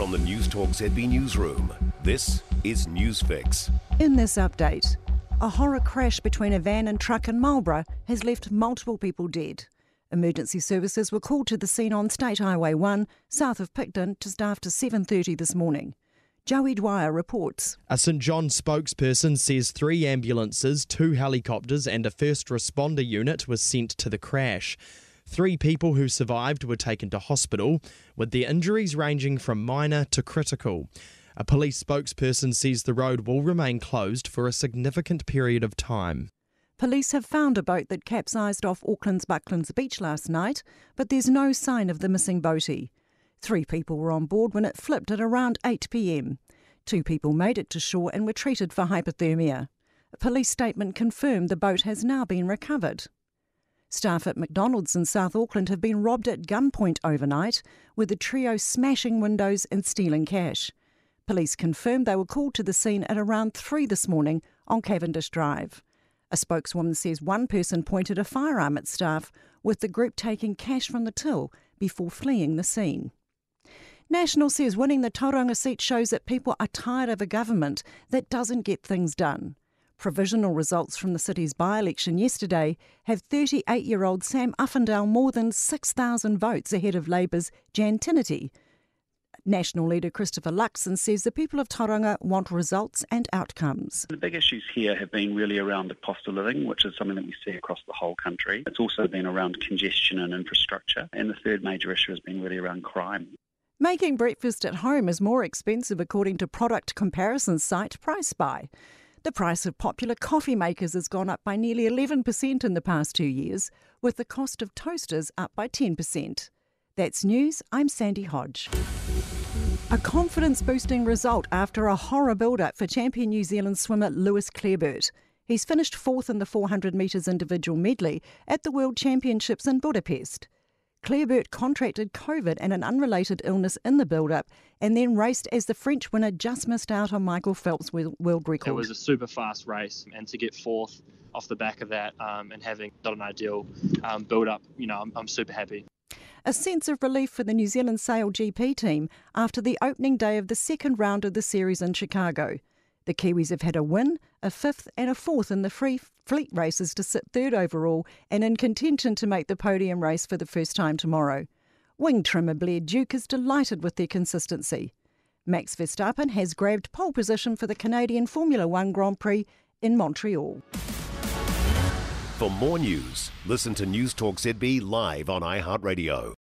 From the Newstalk ZB Newsroom, this is Newsfix. In this update, a horror crash between a van and truck in Marlborough has left multiple people dead. Emergency services were called to the scene on State Highway 1, south of Picton, just after 7:30 this morning. Joey Dwyer reports. A St John spokesperson says three ambulances, two helicopters, and a first responder unit was sent to the crash. Three people who survived were taken to hospital, with their injuries ranging from minor to critical. A police spokesperson says the road will remain closed for a significant period of time. Police have found a boat that capsized off Auckland's Bucklands Beach last night, but there's no sign of the missing boatie. Three people were on board when it flipped at around 8 pm. Two people made it to shore and were treated for hypothermia. A police statement confirmed the boat has now been recovered. Staff at McDonald's in South Auckland have been robbed at gunpoint overnight, with the trio smashing windows and stealing cash. Police confirmed they were called to the scene at around 3 this morning on Cavendish Drive. A spokeswoman says one person pointed a firearm at staff, with the group taking cash from the till before fleeing the scene. National says winning the Tauranga seat shows that people are tired of a government that doesn't get things done. Provisional results from the city's by election yesterday have 38 year old Sam Uffindell more than 6,000 votes ahead of Labour's Jan Tinetti. National leader Christopher Luxon says the people of Tauranga want results and outcomes. The big issues here have been really around the cost of living, which is something that we see across the whole country. It's also been around congestion and infrastructure. And the third major issue has been really around crime. Making breakfast at home is more expensive according to product comparison site PriceSpy. The price of popular coffee makers has gone up by nearly 11% in the past two years, with the cost of toasters up by 10%. That's news. I'm Sandy Hodge. A confidence boosting result after a horror build up for champion New Zealand swimmer Lewis Clareburt. He's finished fourth in the 400 metres individual medley at the World Championships in Budapest. Clareburt contracted COVID and an unrelated illness in the build up and then raced as the French winner just missed out on Michael Phelps' world record. It was a super fast race, and to get fourth off the back of that um, and having not an ideal um, build up, you know, I'm, I'm super happy. A sense of relief for the New Zealand Sail GP team after the opening day of the second round of the series in Chicago. The Kiwis have had a win, a fifth, and a fourth in the free fleet races to sit third overall and in contention to make the podium race for the first time tomorrow. Wing trimmer Blair Tuke is delighted with their consistency. Max Verstappen has grabbed pole position for the Canadian Formula One Grand Prix in Montreal. For more news, listen to Newstalk ZB live on iHeartRadio.